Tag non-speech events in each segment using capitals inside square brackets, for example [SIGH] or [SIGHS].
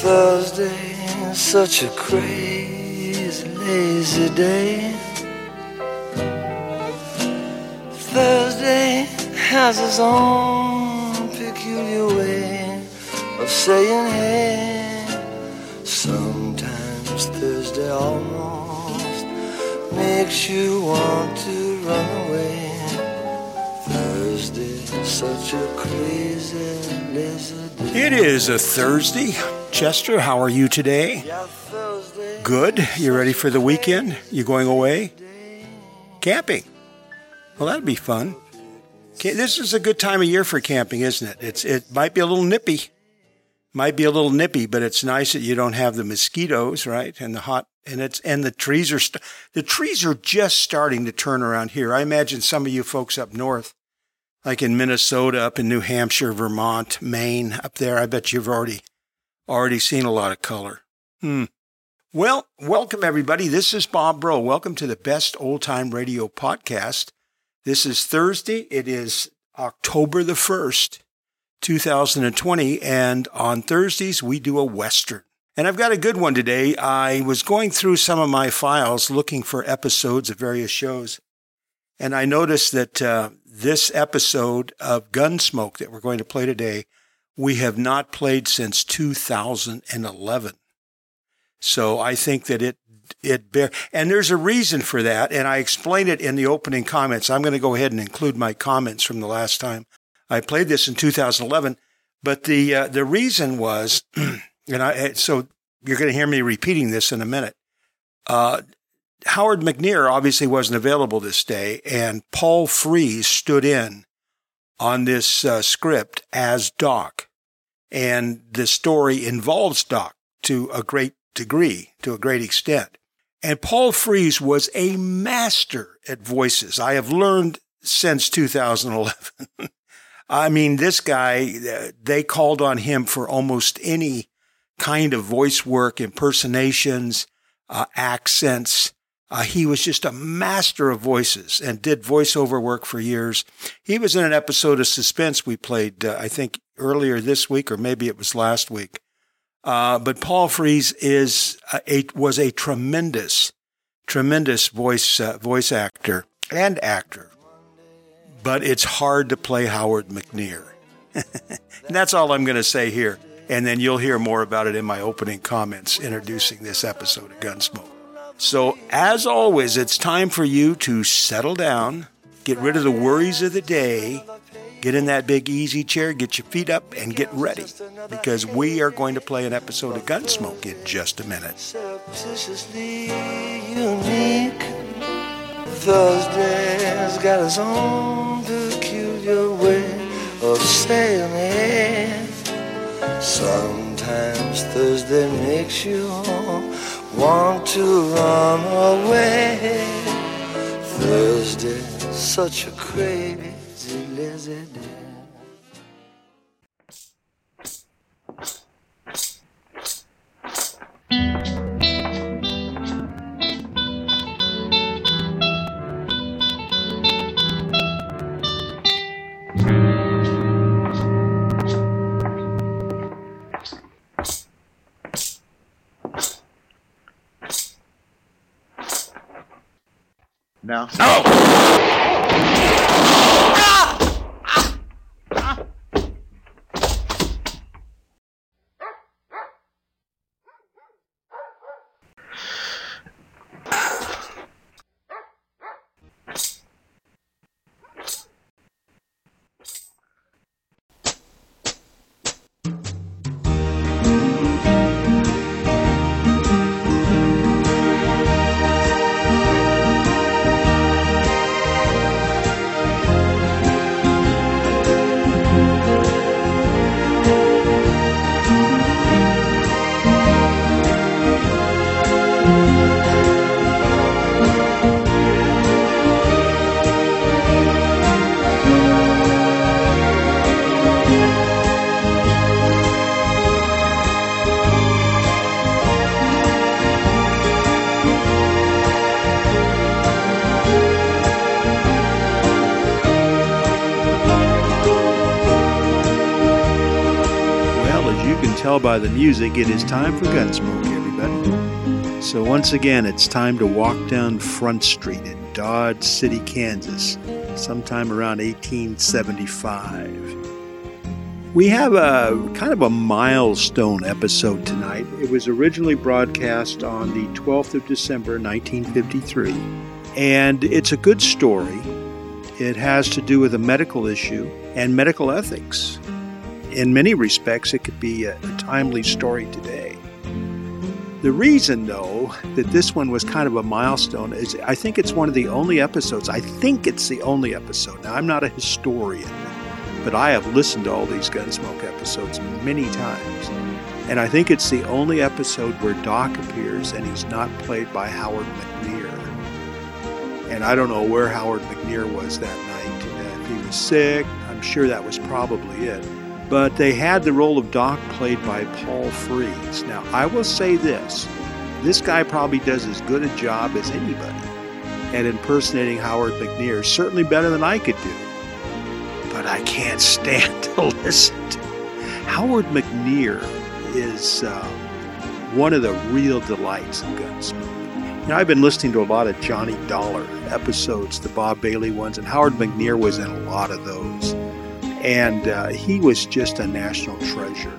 Thursday, such a crazy, lazy day. Thursday has its own peculiar way of saying hey. Sometimes Thursday almost makes you want to run away. Thursday, such a crazy, lazy day. It is a Thursday. Chester, how are you today? Good. You ready for the weekend? You going away? Camping. Well, that'd be fun. This is a good time of year for camping, isn't it? It's it might be a little nippy. Might be a little nippy, but it's nice that you don't have the mosquitoes, right? And the hot and it's and the trees are st- the trees are just starting to turn around here. I imagine some of you folks up north like in Minnesota, up in New Hampshire, Vermont, Maine, up there, I bet you've already already seen a lot of color. Hmm. Well, welcome everybody. This is Bob Bro. Welcome to the best old time radio podcast. This is Thursday. It is October the 1st, 2020. And on Thursdays, we do a Western. And I've got a good one today. I was going through some of my files looking for episodes of various shows. And I noticed that uh, this episode of Gunsmoke that we're going to play today, we have not played since 2011. So I think that it it bear and there's a reason for that, and I explained it in the opening comments. I'm going to go ahead and include my comments from the last time I played this in 2011. But the uh, the reason was, [CLEARS THROAT] and I so you're going to hear me repeating this in a minute. Uh, Howard McNear obviously wasn't available this day, and Paul Frees stood in on this uh, script as Doc. And the story involves Doc to a great degree, to a great extent. And Paul Frees was a master at voices. I have learned since 2011. [LAUGHS] I mean, this guy, uh, they called on him for almost any kind of voice work, impersonations, uh, accents. Uh, he was just a master of voices and did voiceover work for years. He was in an episode of Suspense we played, uh, I think, earlier this week, or maybe it was last week. Uh, but Paul Frees is a, was a tremendous, tremendous voice uh, voice actor and actor. But it's hard to play Howard McNear. [LAUGHS] and that's all I'm going to say here. And then you'll hear more about it in my opening comments introducing this episode of Gunsmoke. So, as always, it's time for you to settle down, get rid of the worries of the day, get in that big easy chair, get your feet up, and get ready because we are going to play an episode of Gunsmoke in just a minute. Unique. Thursday's got its own peculiar way of saying it. Sometimes Thursday makes you want to run away. Thursday, such a crazy, No. Tell by the music, it is time for Gunsmoke, everybody. So, once again, it's time to walk down Front Street in Dodge City, Kansas, sometime around 1875. We have a kind of a milestone episode tonight. It was originally broadcast on the 12th of December, 1953, and it's a good story. It has to do with a medical issue and medical ethics. In many respects, it could be a, a timely story today. The reason, though, that this one was kind of a milestone is I think it's one of the only episodes. I think it's the only episode. Now, I'm not a historian, but I have listened to all these Gunsmoke episodes many times. And I think it's the only episode where Doc appears and he's not played by Howard McNear. And I don't know where Howard McNear was that night. If he was sick, I'm sure that was probably it. But they had the role of Doc played by Paul Frees. Now, I will say this this guy probably does as good a job as anybody at impersonating Howard McNear, certainly better than I could do. But I can't stand [LAUGHS] to listen to. Howard McNear is uh, one of the real delights of Gunsmoke. You know, I've been listening to a lot of Johnny Dollar episodes, the Bob Bailey ones, and Howard McNear was in a lot of those and uh, he was just a national treasure.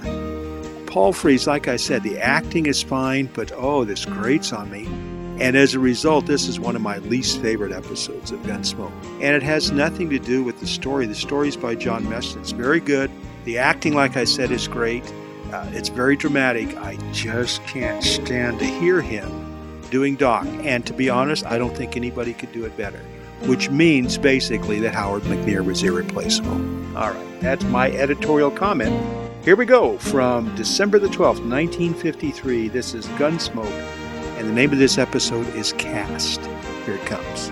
Paul like I said, the acting is fine, but oh, this grates on me. And as a result, this is one of my least favorite episodes of Gunsmoke. And it has nothing to do with the story. The story is by John Meston. It's very good. The acting, like I said, is great. Uh, it's very dramatic. I just can't stand to hear him doing Doc. And to be honest, I don't think anybody could do it better which means basically that Howard McNear was irreplaceable. All right, that's my editorial comment. Here we go from December the 12th, 1953. This is Gunsmoke, and the name of this episode is Cast. Here it comes.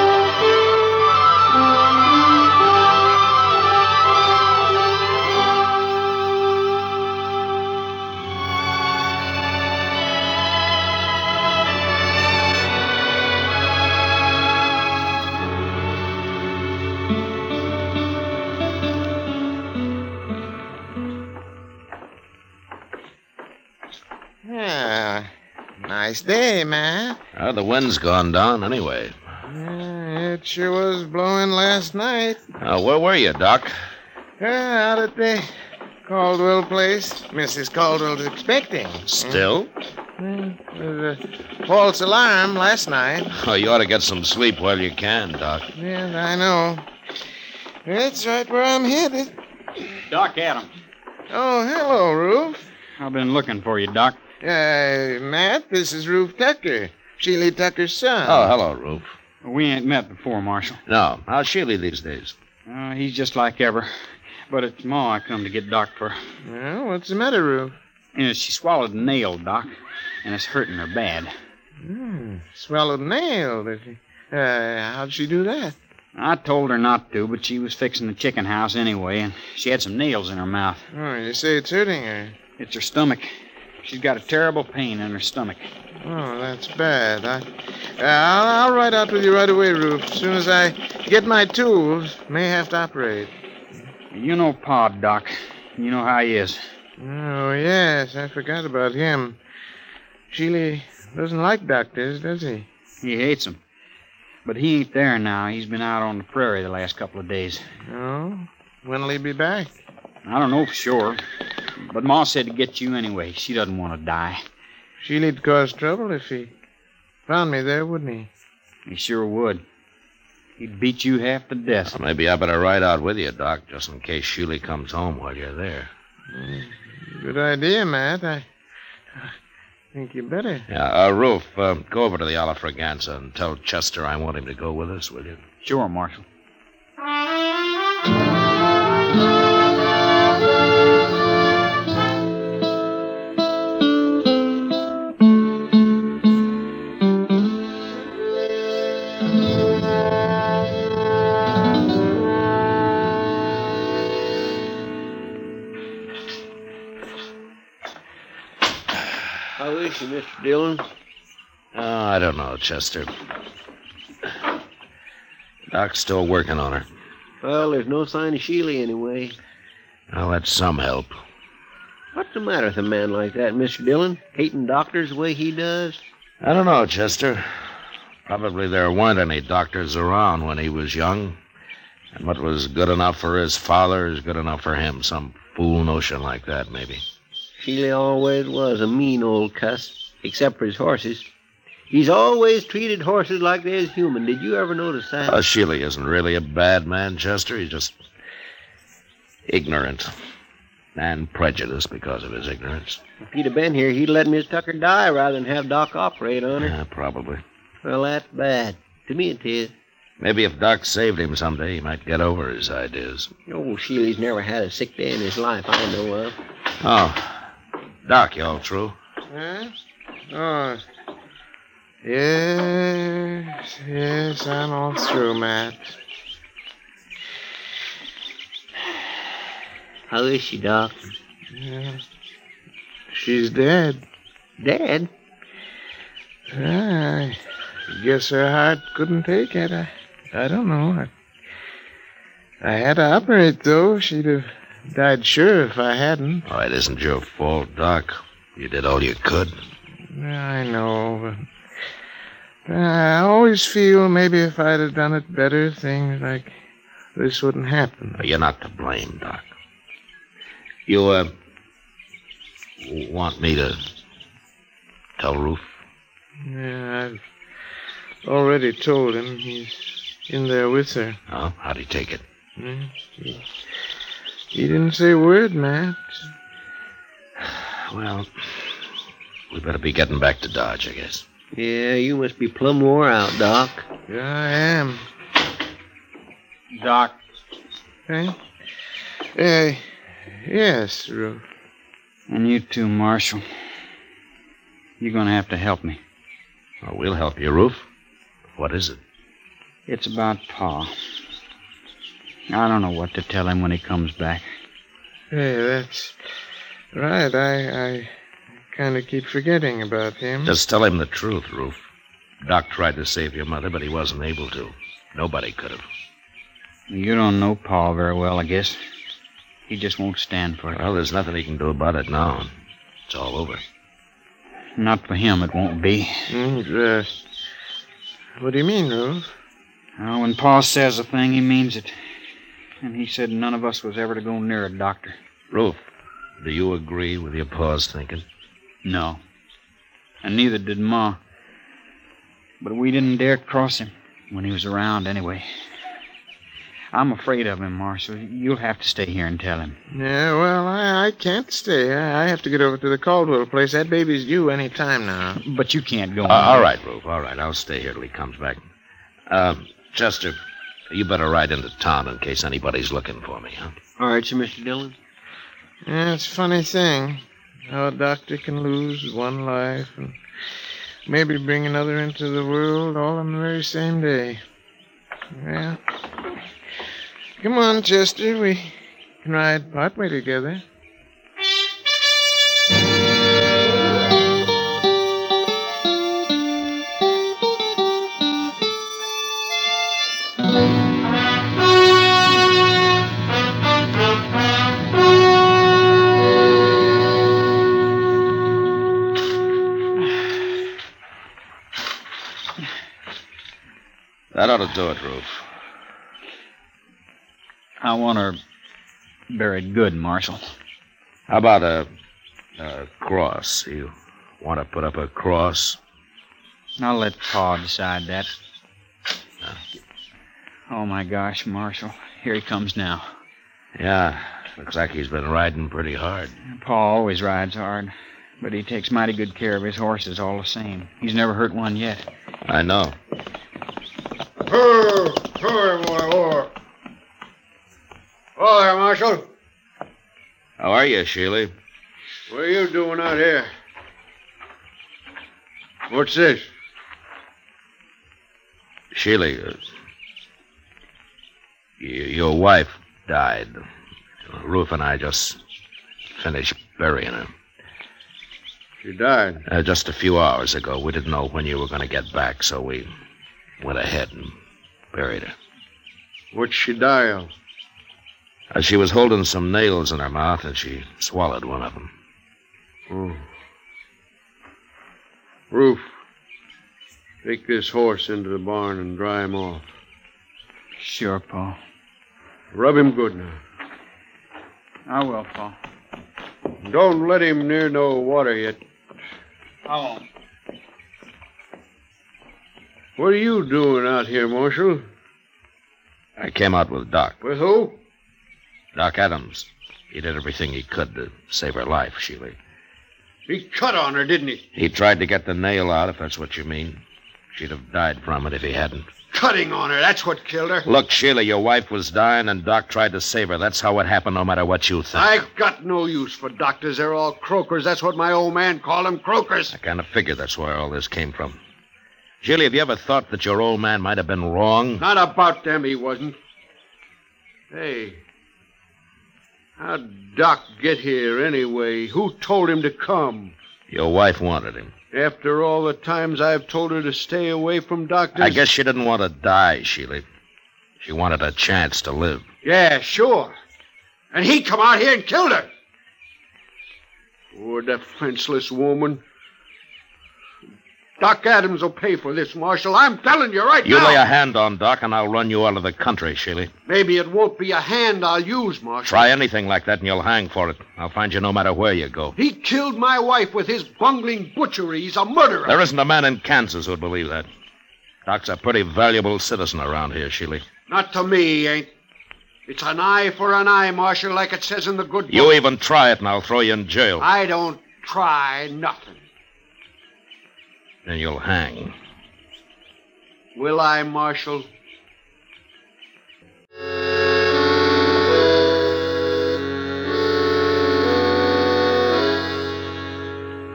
Nice day, man. Uh, the wind's gone down anyway. Yeah, it sure was blowing last night. Uh, where were you, Doc? Yeah, out at the Caldwell place. Mrs. Caldwell's expecting. Still? Yeah, there's a false alarm last night. Oh, you ought to get some sleep while you can, Doc. Yes, I know. That's right where I'm headed. Doc Adams. Oh, hello, Roof. I've been looking for you, Doc. Uh, Matt, this is Roof Tucker, Sheely Tucker's son. Oh, hello, Roof. We ain't met before, Marshal. No. How's Sheely these days? Uh, he's just like ever. But it's Ma I come to get Doc for. Well, what's the matter, Roof? Uh, she swallowed a nail, Doc, and it's hurting her bad. Hmm, swallowed a nail, did she? Uh, how'd she do that? I told her not to, but she was fixing the chicken house anyway, and she had some nails in her mouth. Oh, you say it's hurting her. It's her stomach. She's got a terrible pain in her stomach. Oh, that's bad. I, I'll, I'll ride out with you right away, Roof. As soon as I get my tools, may have to operate. You know Pa, Doc. You know how he is. Oh, yes, I forgot about him. Sheely doesn't like doctors, does he? He hates 'em. But he ain't there now. He's been out on the prairie the last couple of days. Oh? When'll he be back? I don't know for sure. But Ma said to get you anyway. She doesn't want to die. Sheely'd cause trouble if he found me there, wouldn't he? He sure would. He'd beat you half to death. Well, maybe I better ride out with you, Doc, just in case Sheely comes home while you're there. Good idea, Matt. I, I think you better. Yeah, uh, Roof, uh, go over to the Alafraganza and tell Chester I want him to go with us, will you? Sure, Marshal. Mr. Dillon? Oh, I don't know, Chester. Doc's still working on her. Well, there's no sign of Sheely anyway. Well, that's some help. What's the matter with a man like that, Mr. Dillon? Hating doctors the way he does? I don't know, Chester. Probably there weren't any doctors around when he was young. And what was good enough for his father is good enough for him. Some fool notion like that, maybe. Sheely always was a mean old cuss, except for his horses. He's always treated horses like they're human. Did you ever notice that? Uh, Sheely isn't really a bad man, Chester. He's just ignorant and prejudiced because of his ignorance. if he'd have been here, he'd let Miss Tucker die rather than have Doc operate on her. Yeah, probably. Well, that's bad. To me, it is. Maybe if Doc saved him someday, he might get over his ideas. Old Sheely's never had a sick day in his life I know of. Oh, Doc, you all through? Huh? Oh. Yes, yes, I'm all through, Matt. How is she, Doc? Yeah. She's dead. Dead? I guess her heart couldn't take it. I, I don't know. I, I had to operate, though. She'd have died sure if I hadn't. Oh, it isn't your fault, Doc. You did all you could. I know, but I always feel maybe if I'd have done it better, things like this wouldn't happen. You're not to blame, Doc. You, uh, want me to tell Roof? Yeah, I've already told him he's in there with her. Oh, how'd he take it? Hmm, He, he didn't say a word, Matt. [SIGHS] Well, we better be getting back to Dodge, I guess. Yeah, you must be plumb wore out, Doc. Yeah, I am. Doc, Hey? Hey, yes, Ruth. and you too, Marshal. You're going to have to help me. Well, we'll help you, Roof. What is it? It's about Pa. I don't know what to tell him when he comes back. Hey, that's right. I, I kind of keep forgetting about him. Just tell him the truth, Roof. Doc tried to save your mother, but he wasn't able to. Nobody could have. You don't know Pa very well, I guess. He just won't stand for it. Well, there's nothing he can do about it now. It's all over. Not for him, it won't be. Mm, uh, what do you mean, Ruth? Uh, when Pa says a thing, he means it. And he said none of us was ever to go near a doctor. Roof, do you agree with your pa's thinking? No. And neither did Ma. But we didn't dare cross him when he was around, anyway. I'm afraid of him, Marshal. You'll have to stay here and tell him. Yeah, well, I, I can't stay. I, I have to get over to the Caldwell place. That baby's due any time now. But you can't go. Uh, all right, Roof, all right. I'll stay here till he comes back. Um, Chester, you better ride into town in case anybody's looking for me, huh? All right, sir, Mr. Dillon. Yeah, it's a funny thing how a doctor can lose one life and maybe bring another into the world all on the very same day. Well, come on, Chester. We can ride partway together. That ought to do it, Roof. I want her buried good, Marshal. How about a, a cross? You want to put up a cross? I'll let Pa decide that. Oh, my gosh, Marshal. Here he comes now. Yeah, looks like he's been riding pretty hard. Paul always rides hard, but he takes mighty good care of his horses all the same. He's never hurt one yet. I know. Oh, oh, boy. Oh, there, Marshal. How are you, Sheely? What are you doing out here? What's this? Sheely, uh, your wife died. Ruth and I just finished burying her. She died. Uh, just a few hours ago. We didn't know when you were going to get back, so we went ahead and buried her. What'd she die of? Uh, she was holding some nails in her mouth, and she swallowed one of them. Oh. Roof, take this horse into the barn and dry him off. Sure, Paul. Rub him good now. I will, Paul. Don't let him near no water yet. I won't. What are you doing out here, Marshal? I came out with Doc. With who? Doc Adams. He did everything he could to save her life, Sheely. He cut on her, didn't he? He tried to get the nail out, if that's what you mean. She'd have died from it if he hadn't. Cutting on her, that's what killed her. Look, Sheely, your wife was dying, and Doc tried to save her. That's how it happened, no matter what you think. I've got no use for doctors. They're all croakers. That's what my old man called them, croakers. I kind of figured that's where all this came from. Sheely, have you ever thought that your old man might have been wrong? Not about them, he wasn't. Hey, how'd Doc get here anyway? Who told him to come? Your wife wanted him. After all the times I've told her to stay away from doctors. I guess she didn't want to die, Sheely. She wanted a chance to live. Yeah, sure. And he come out here and killed her. Poor defenseless woman. Doc Adams will pay for this, Marshal. I'm telling you right You now. You lay a hand on Doc, and I'll run you out of the country, Sheely. Maybe it won't be a hand I'll use, Marshal. Try anything like that, and you'll hang for it. I'll find you no matter where you go. He killed my wife with his bungling butchery. He's a murderer. There isn't a man in Kansas who'd believe that. Doc's a pretty valuable citizen around here, Sheely. Not to me, he ain't. It's an eye for an eye, Marshal, like it says in the good book. You even try it, and I'll throw you in jail. I don't try nothing. Then you'll hang. Will I, Marshal?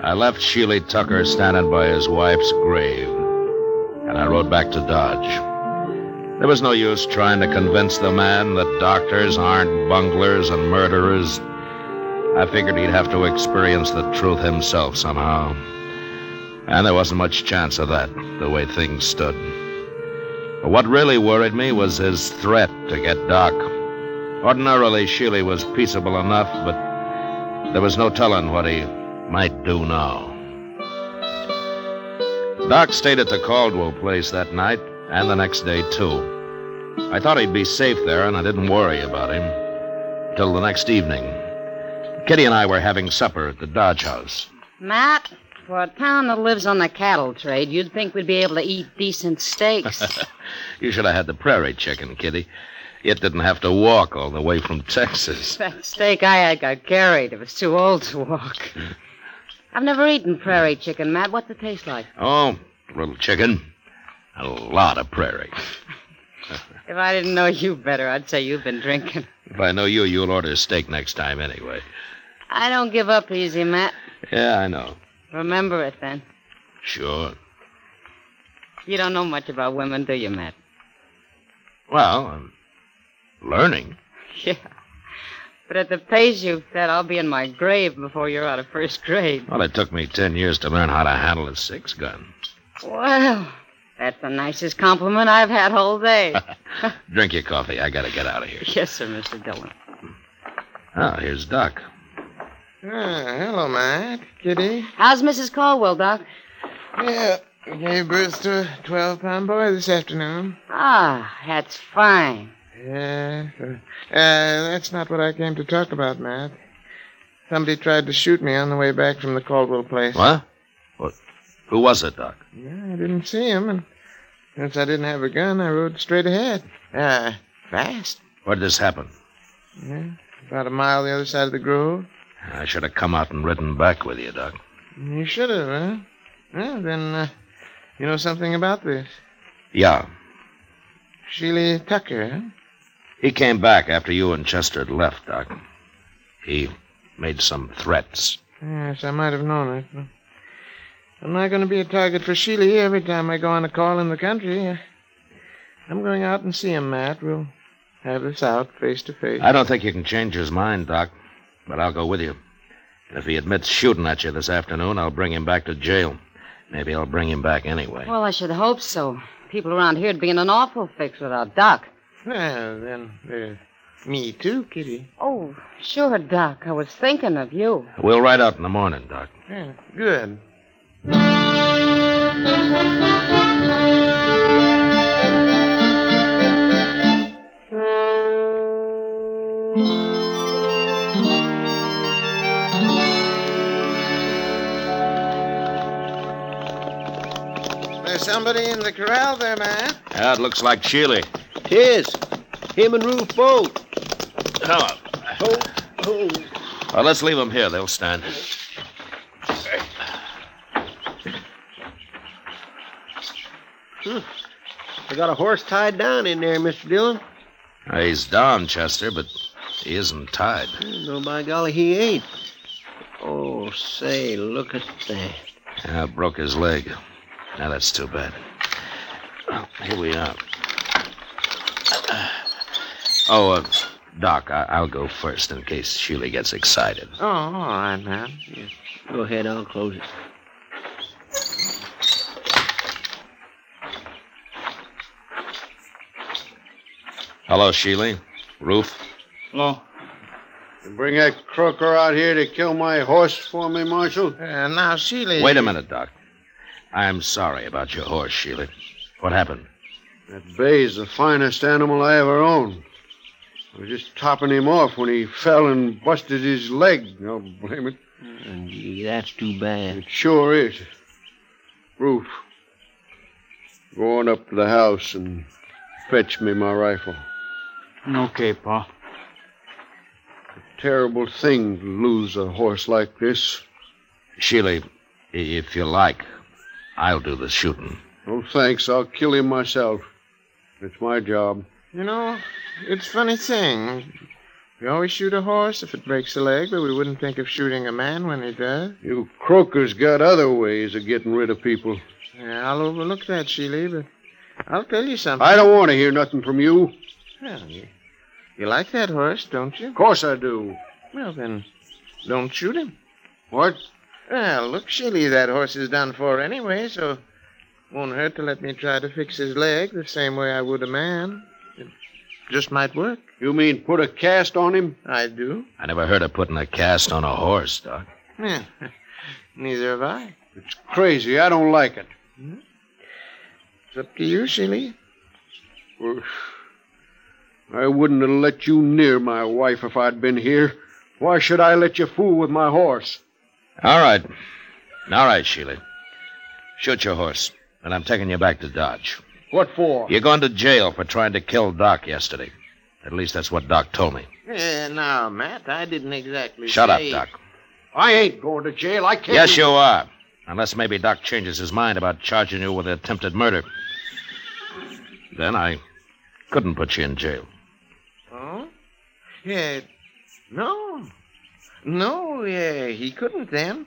I left Sheely Tucker standing by his wife's grave, and I rode back to Dodge. There was no use trying to convince the man that doctors aren't bunglers and murderers. I figured he'd have to experience the truth himself somehow. And there wasn't much chance of that, the way things stood. But what really worried me was his threat to get Doc. Ordinarily, Sheely was peaceable enough, but there was no telling what he might do now. Doc stayed at the Caldwell place that night and the next day, too. I thought he'd be safe there, and I didn't worry about him. Till the next evening. Kitty and I were having supper at the Dodge House. Matt, for a town that lives on the cattle trade, you'd think we'd be able to eat decent steaks. [LAUGHS] You should have had the prairie chicken, Kitty. It didn't have to walk all the way from Texas. [LAUGHS] that steak I had got carried. It was too old to walk. I've never eaten prairie chicken, Matt. What's it taste like? Oh, little chicken. A lot of prairie. [LAUGHS] If I didn't know you better, I'd say you've been drinking. If I know you, you'll order a steak next time anyway. I don't give up easy, Matt. Yeah, I know. Remember it then. Sure. You don't know much about women, do you, Matt? Well, I'm learning. [LAUGHS] Yeah. But at the pace you've set, I'll be in my grave before you're out of first grade. Well, it took me ten years to learn how to handle a six gun. Well, that's the nicest compliment I've had all day. [LAUGHS] Drink your coffee. I gotta get out of here. yes, sir, Mr. Dillon. Oh, here's Doc. Ah, hello, Matt. Kitty. How's Mrs. Caldwell, Doc? Yeah, gave birth to a 12 pound boy this afternoon. Ah, that's fine. Yeah, uh, that's not what I came to talk about, Matt. Somebody tried to shoot me on the way back from the Caldwell place. What? What? Who was it, Doc? Yeah, I didn't see him, and Since I didn't have a gun, I rode straight ahead. Uh, fast. Where'd this happen? Yeah, about a mile the other side of the grove. I should have come out and ridden back with you, Doc. You should have, huh? Well, then, uh, you know something about this. Yeah. Sheely Tucker, huh? He came back after you and Chester had left, Doc. He made some threats. Yes, I might have known it. I'm not going to be a target for Sheely every time I go on a call in the country. I'm going out and see him, Matt. We'll have this out face to face. I don't think you can change his mind, Doc, but I'll go with you. And if he admits shooting at you this afternoon, I'll bring him back to jail. Maybe I'll bring him back anyway. Well, I should hope so. People around here'd be in an awful fix without Doc. Well, then there's me too, Kitty. Oh, sure, Doc. I was thinking of you. We'll ride out in the morning, Doc. Yeah, good. Somebody in the corral there, man. Yeah, it looks like Sheely. Tis. Him and Ruth both. Hello. Oh, oh. Well, let's leave them here. They'll stand. They got a horse tied down in there, Mr. Dillon. Uh, He's down, Chester, but he isn't tied. No, by golly, he ain't. Oh, say, look at that. Yeah, broke his leg. Now that's too bad. Well, here we are. Oh, uh, Doc, I- I'll go first in case Sheely gets excited. Oh, all right, man. Go ahead, I'll close it. Hello, Sheely. Ruth. Hello. You bring that croaker out here to kill my horse for me, Marshal? Uh, now, Sheely. Wait a minute, Doc. I'm sorry about your horse, Sheely. What happened? That bay's the finest animal I ever owned. I was just topping him off when he fell and busted his leg. I'll blame it. Oh, gee, that's too bad. It sure is. Ruth, go on up to the house and fetch me my rifle. Okay, Pa. Terrible thing to lose a horse like this. Sheely, i- if you like, I'll do the shooting. No thanks, I'll kill him myself. It's my job. You know, it's a funny thing. We always shoot a horse if it breaks a leg, but we wouldn't think of shooting a man when he does. You croakers got other ways of getting rid of people. Yeah, I'll overlook that, Sheely, but I'll tell you something. I don't want to hear nothing from you. Well, you, you like that horse, don't you? Of course I do. Well, then, don't shoot him. What? Well, look, Sheely, that horse is done for anyway, so won't hurt to let me try to fix his leg the same way I would a man. It just might work. You mean put a cast on him? I do. I never heard of putting a cast on a horse, Doc. Yeah, [LAUGHS] neither have I. It's crazy. I don't like it. Hmm? It's up to you, Sheely. Well, I wouldn't have let you near my wife if I'd been here. Why should I let you fool with my horse? All right. All right, Sheely. Shoot your horse, and I'm taking you back to Dodge. What for? You're going to jail for trying to kill Doc yesterday. At least that's what Doc told me. Yeah, now, Matt, I didn't exactly Shut up, Doc. I ain't going to jail. I can't. Yes, you are. Unless maybe Doc changes his mind about charging you with attempted murder. Then I couldn't put you in jail. Oh? Yeah. No. No, yeah, he couldn't then.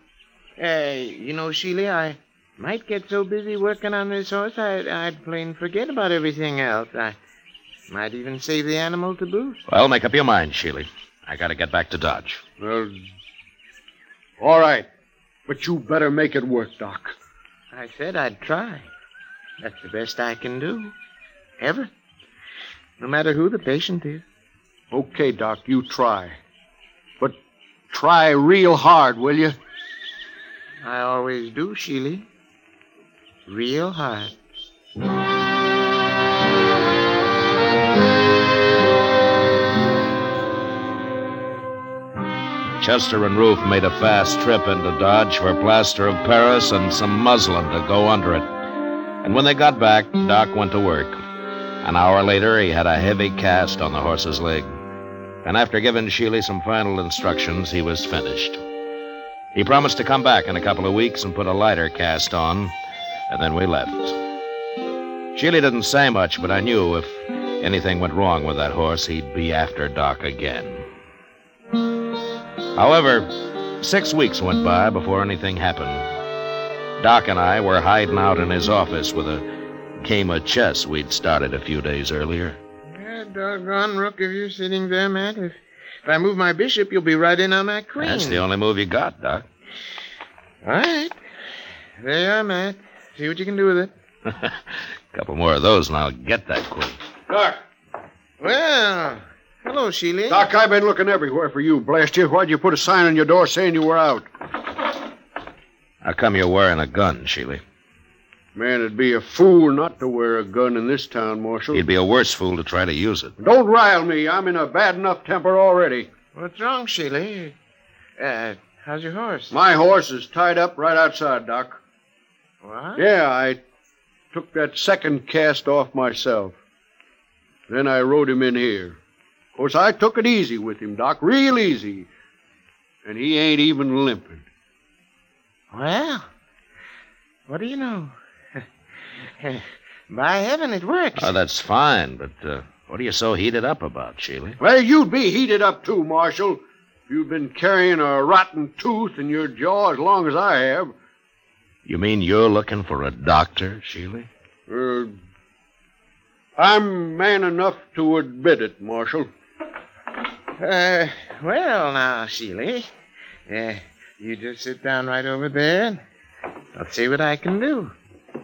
Uh, you know, Sheely, I might get so busy working on this horse, I'd, I'd plain forget about everything else. I might even save the animal to boot. Well, make up your mind, Sheely. I gotta get back to Dodge. Well, all right. But you better make it work, Doc. I said I'd try. That's the best I can do. Ever. No matter who the patient is. Okay, Doc, you try. But try real hard, will you? I always do, Sheely. Real hard. Chester and Ruth made a fast trip into Dodge for plaster of Paris and some muslin to go under it. And when they got back, Doc went to work. An hour later, he had a heavy cast on the horse's leg. And after giving Sheely some final instructions, he was finished. He promised to come back in a couple of weeks and put a lighter cast on, and then we left. Sheely didn't say much, but I knew if anything went wrong with that horse, he'd be after Doc again. However, six weeks went by before anything happened. Doc and I were hiding out in his office with a game of chess we'd started a few days earlier. Yeah, doggone rook, if you're sitting there, Matt. If, if I move my bishop, you'll be right in on that queen. That's the only move you got, Doc. All right. There you are, Matt. See what you can do with it. A [LAUGHS] couple more of those, and I'll get that queen. Doc, Well, hello, Sheely. Doc, I've been looking everywhere for you, blast you. Why'd you put a sign on your door saying you were out? How come you're wearing a gun, Sheely? Man, it'd be a fool not to wear a gun in this town, Marshal. He'd be a worse fool to try to use it. Don't rile me. I'm in a bad enough temper already. What's wrong, Sheely? Uh, how's your horse? My horse is tied up right outside, Doc. What? Yeah, I took that second cast off myself. Then I rode him in here. Of course, I took it easy with him, Doc, real easy. And he ain't even limping. Well, what do you know? [LAUGHS] By heaven, it works. Oh, that's fine, but uh, what are you so heated up about, Sheely? Well, you'd be heated up too, Marshal. If you've been carrying a rotten tooth in your jaw as long as I have. You mean you're looking for a doctor, Sheely? Uh, I'm man enough to admit it, Marshal. Uh, well, now, Sheely. Uh, you just sit down right over there, and I'll see what I can do.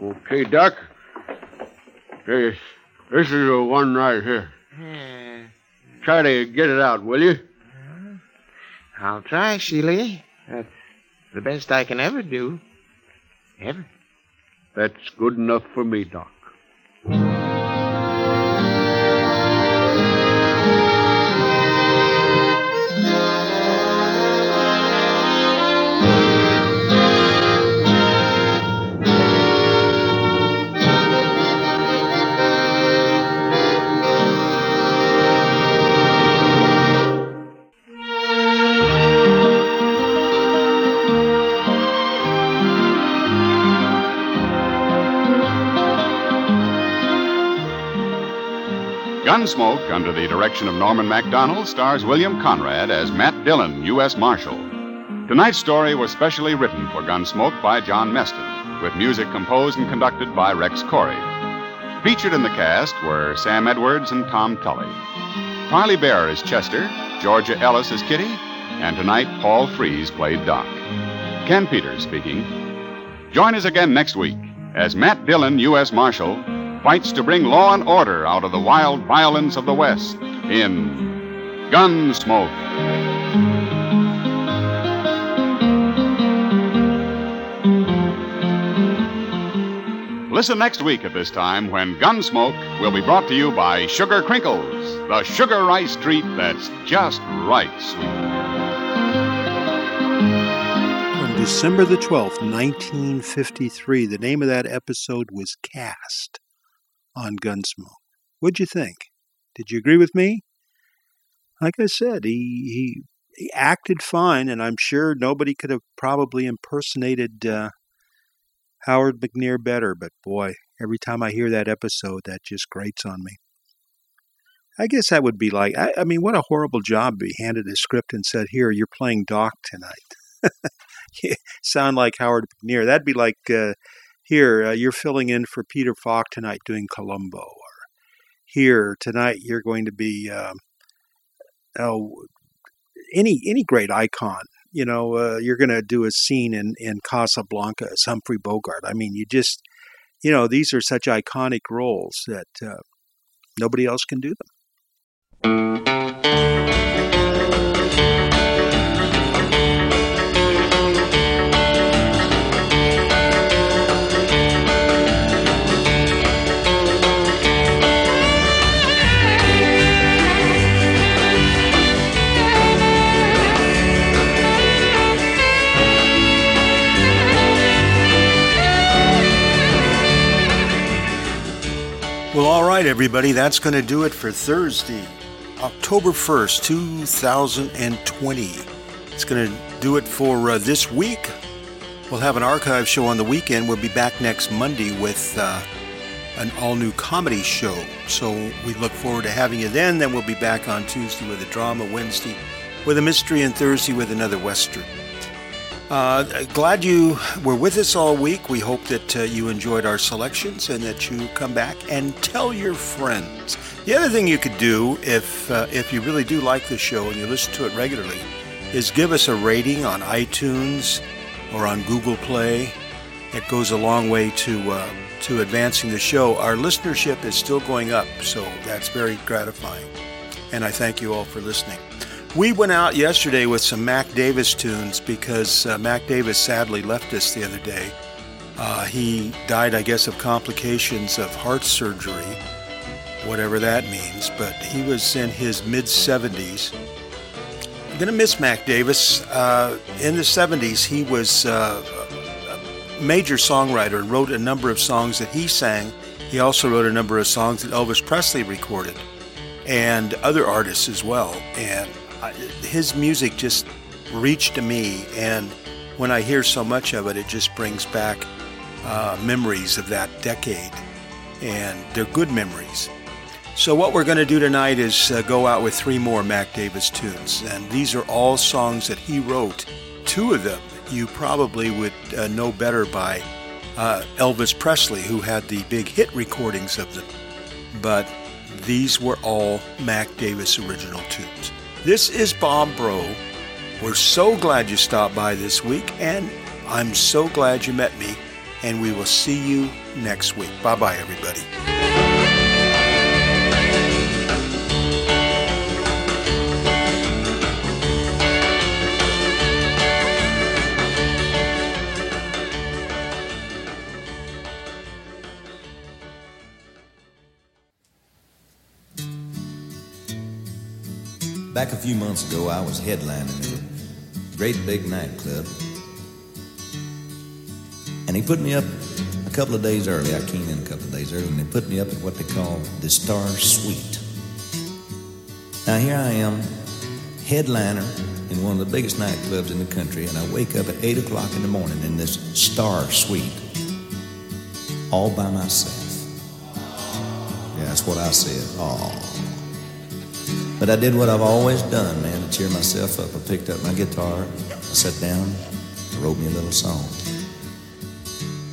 Okay, Doc. This, this is the one right here. Yeah. Try to get it out, will you? I'll try, Sheely. That's the best I can ever do. Ever. That's good enough for me, Doc. Gunsmoke, under the direction of Norman Macdonnell, stars William Conrad as Matt Dillon, U.S. Marshal. Tonight's story was specially written for Gunsmoke by John Meston, with music composed and conducted by Rex Koury. Featured in the cast were Sam Edwards and Tom Tully. Parley Baer is Chester, Georgia Ellis is Kitty, and tonight Paul Frees played Doc. Ken Peters speaking. Join us again next week as Matt Dillon, U.S. Marshal, fights to bring law and order out of the wild violence of the West in Gunsmoke. Listen next week at this time when Gunsmoke will be brought to you by Sugar Crinkles, the sugar rice treat that's just right sweet. On December the 12th, 1953, the name of that episode was Cast on Gunsmoke. What'd you think? Did you agree with me? Like I said, he, he, he acted fine, and I'm sure nobody could have probably impersonated uh, Howard McNear better, but boy, every time I hear that episode, that just grates on me. I guess that would be like, I, I mean, what a horrible job to be handed a script and said, here, you're playing Doc tonight. [LAUGHS] sound like Howard McNear. That'd be like, uh, here, uh, you're filling in for Peter Falk tonight doing Columbo. Or here, tonight, you're going to be, um, oh, any, any great icon you know, uh, you're going to do a scene in, in Casablanca as Humphrey Bogart. I mean, you just, you know, these are such iconic roles that uh, nobody else can do them. Right, everybody, that's going to do it for Thursday, October 1st, 2020. It's going to do it for uh, this week. We'll have an archive show on the weekend. We'll be back next Monday with uh, an all new comedy show. So we look forward to having you then. Then we'll be back on Tuesday with a drama, Wednesday with a mystery, and Thursday with another Western. Uh, glad you were with us all week. We hope that uh, you enjoyed our selections and that you come back and tell your friends. The other thing you could do, if uh, if you really do like the show and you listen to it regularly, is give us a rating on iTunes or on Google Play. It goes a long way to uh, to advancing the show. Our listenership is still going up, so that's very gratifying. And I thank you all for listening. We went out yesterday with some Mac Davis tunes because uh, Mac Davis sadly left us the other day. Uh, he died, I guess, of complications of heart surgery, whatever that means, but he was in his mid 70s. I'm going to miss Mac Davis. Uh, in the 70s, he was uh, a major songwriter and wrote a number of songs that he sang. He also wrote a number of songs that Elvis Presley recorded and other artists as well. And his music just reached me, and when I hear so much of it, it just brings back uh, memories of that decade, and they're good memories. So, what we're going to do tonight is uh, go out with three more Mac Davis tunes, and these are all songs that he wrote. Two of them you probably would uh, know better by uh, Elvis Presley, who had the big hit recordings of them. But these were all Mac Davis original tunes. This is Bob Bro. We're so glad you stopped by this week, and I'm so glad you met me. And we will see you next week. Bye bye, everybody. Back a few months ago, I was headlining a great big nightclub. And he put me up a couple of days early. I came in a couple of days early, and they put me up at what they call the Star Suite. Now, here I am, headliner in one of the biggest nightclubs in the country, and I wake up at 8 o'clock in the morning in this Star Suite, all by myself. Yeah, that's what I said. Oh. But I did what I've always done, man, to cheer myself up. I picked up my guitar, I sat down, I wrote me a little song.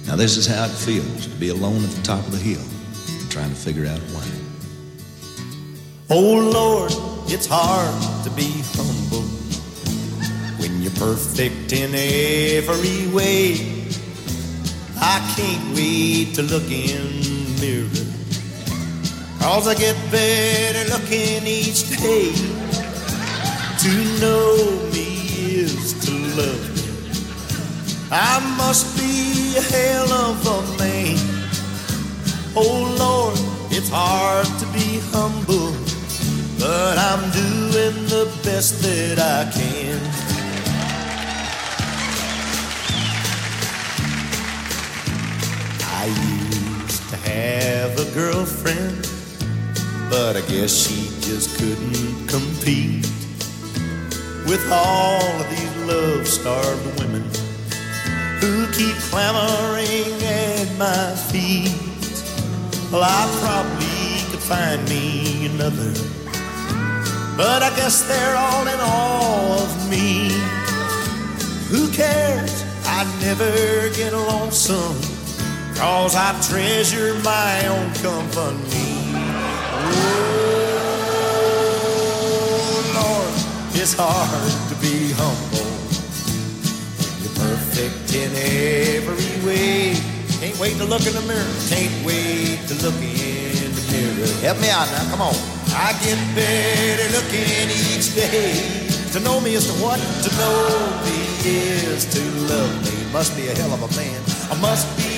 Now, this is how it feels to be alone at the top of the hill, trying to figure out why. Oh, Lord, it's hard to be humble when you're perfect in every way. I can't wait to look in the mirror Cause I get better looking each day. To know me is to love me. I must be a hell of a man. Oh Lord, it's hard to be humble, but I'm doing the best that I can. I used to have a girlfriend but I guess she just couldn't compete with all of these love starved women who keep clamoring at my feet. Well, I probably could find me another, but I guess they're all in awe of me. Who cares? I never get lonesome, cause I treasure my own company. It's hard to be humble when you're perfect in every way. Can't wait to look in the mirror. Can't wait to look in the mirror. Help me out now, come on. I get better looking each day. To know me is to what? To know me is to love me. Must be a hell of a man. I must be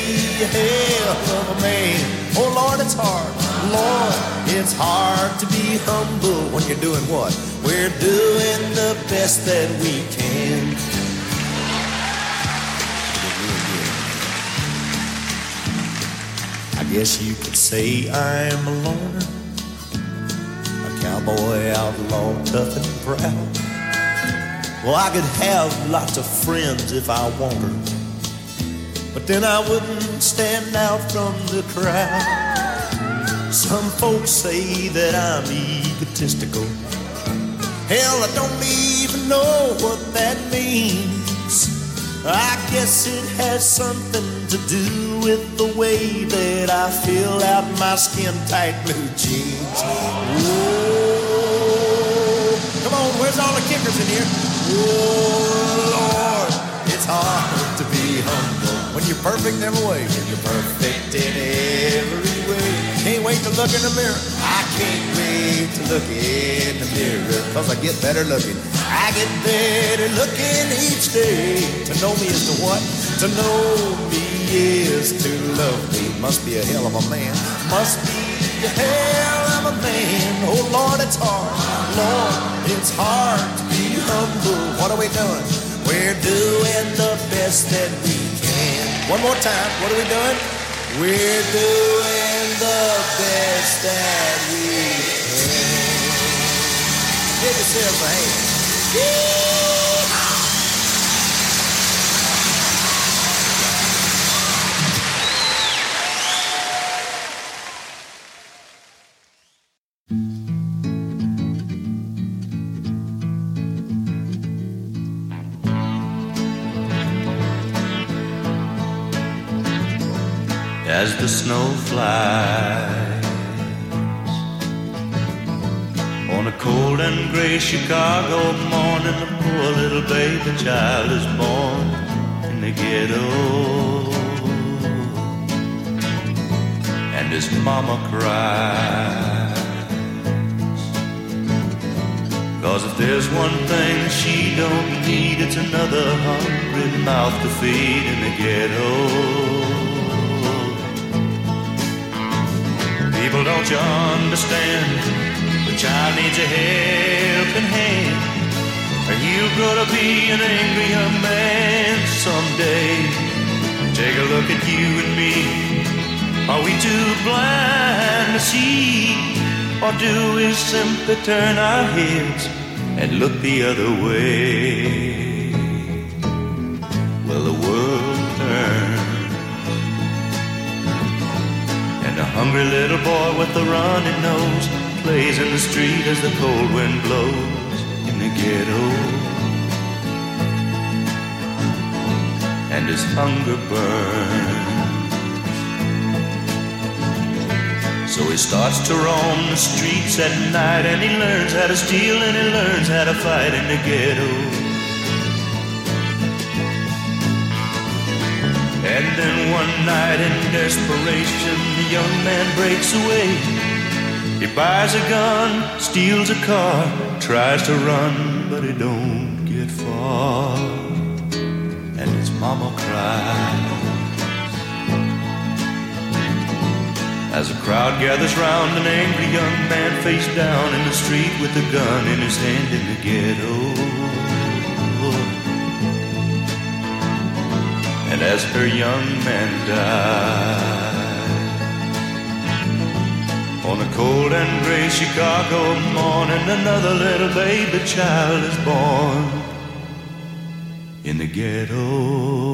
a hell of a man. Oh Lord, it's hard. Lord, it's hard to be humble when you're doing what? We're doing the best that we can. I guess you could say I'm a loner, a cowboy outlaw, tough and proud. Well, I could have lots of friends if I wanted, but then I wouldn't stand out from the crowd. Some folks say that I'm egotistical. Hell, I don't even know what that means. I guess it has something to do with the way that I fill out my skin tight blue jeans. Whoa. Come on, where's all the kickers in here? Whoa, Lord, it's hard to be humble when you're perfect in every way. When you're perfect in every. Can't wait to look in the mirror. I can't wait to look in the mirror, cause I get better looking. I get better looking each day. To know me is to what? To know me is to love me. Must be a hell of a man. Must be a hell of a man. Oh Lord, it's hard. Lord, it's hard to be humble. What are we doing? We're doing the best that we can. One more time. What are we doing? We're doing that we can. Give yourself a hand. Gray Chicago morning, a poor little baby child is born in the ghetto. And his mama cries. Cause if there's one thing she don't need, it's another hungry mouth to feed in the ghetto. People, don't you understand? The child needs a helping hand. Or grow to be an angry young man someday. Take a look at you and me. Are we too blind to see? Or do we simply turn our heads and look the other way? Well, the world turns. And a hungry little boy with a runny nose plays in the street as the cold wind blows in the ghetto. And his hunger burns. So he starts to roam the streets at night and he learns how to steal and he learns how to fight in the ghetto. And then one night in desperation, the young man breaks away. He buys a gun, steals a car, tries to run, but he don't get far. And his mama cries. As a crowd gathers round an angry young man face down in the street with a gun in his hand in the ghetto. And as her young man died on a cold and gray Chicago morning, another little baby child is born in the ghetto.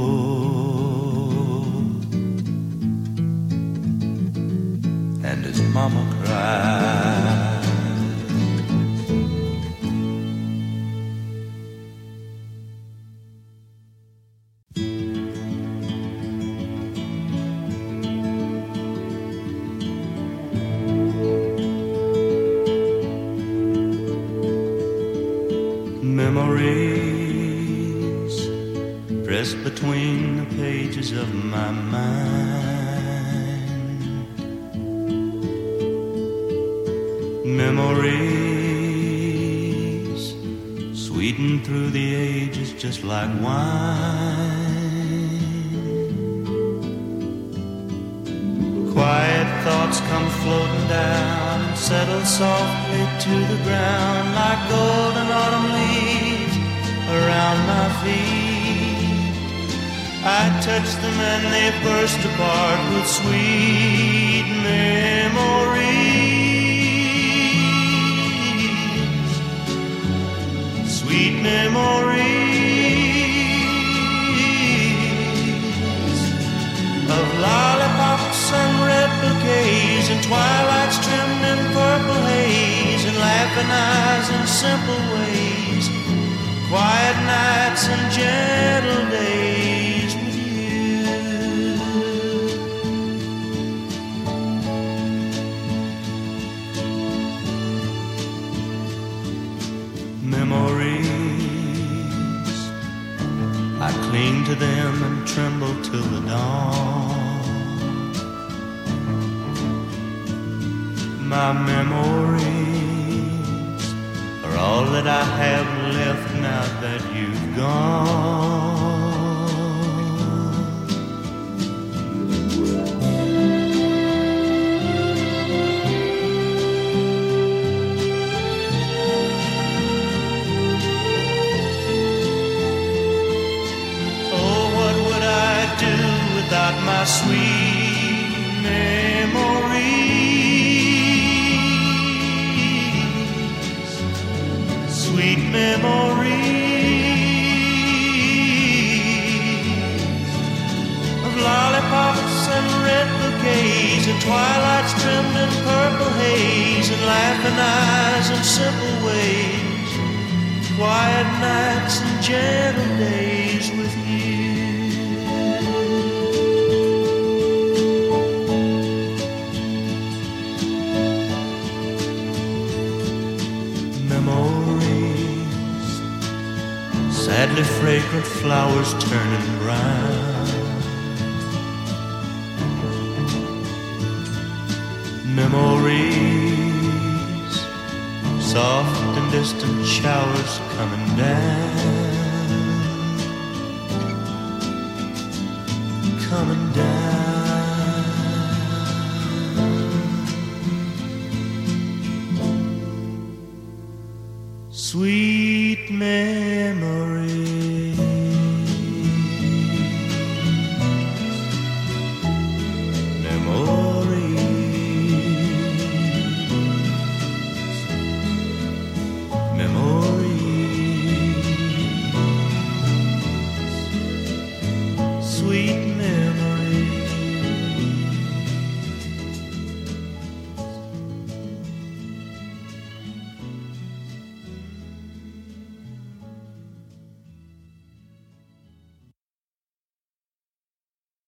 Laughing eyes simple ways, quiet nights and gentle days with you. Memories, I cling to them and tremble till the dawn. My memories all that I have left now that you've gone. Oh, what would I do without my sweet memories? Memories of lollipops and red bouquets and twilights trimmed in purple haze and laughing eyes and simple ways quiet nights and gentle days with you. Sadly fragrant flowers turning brown. Memories, soft and distant showers coming down, coming down. Sweet memories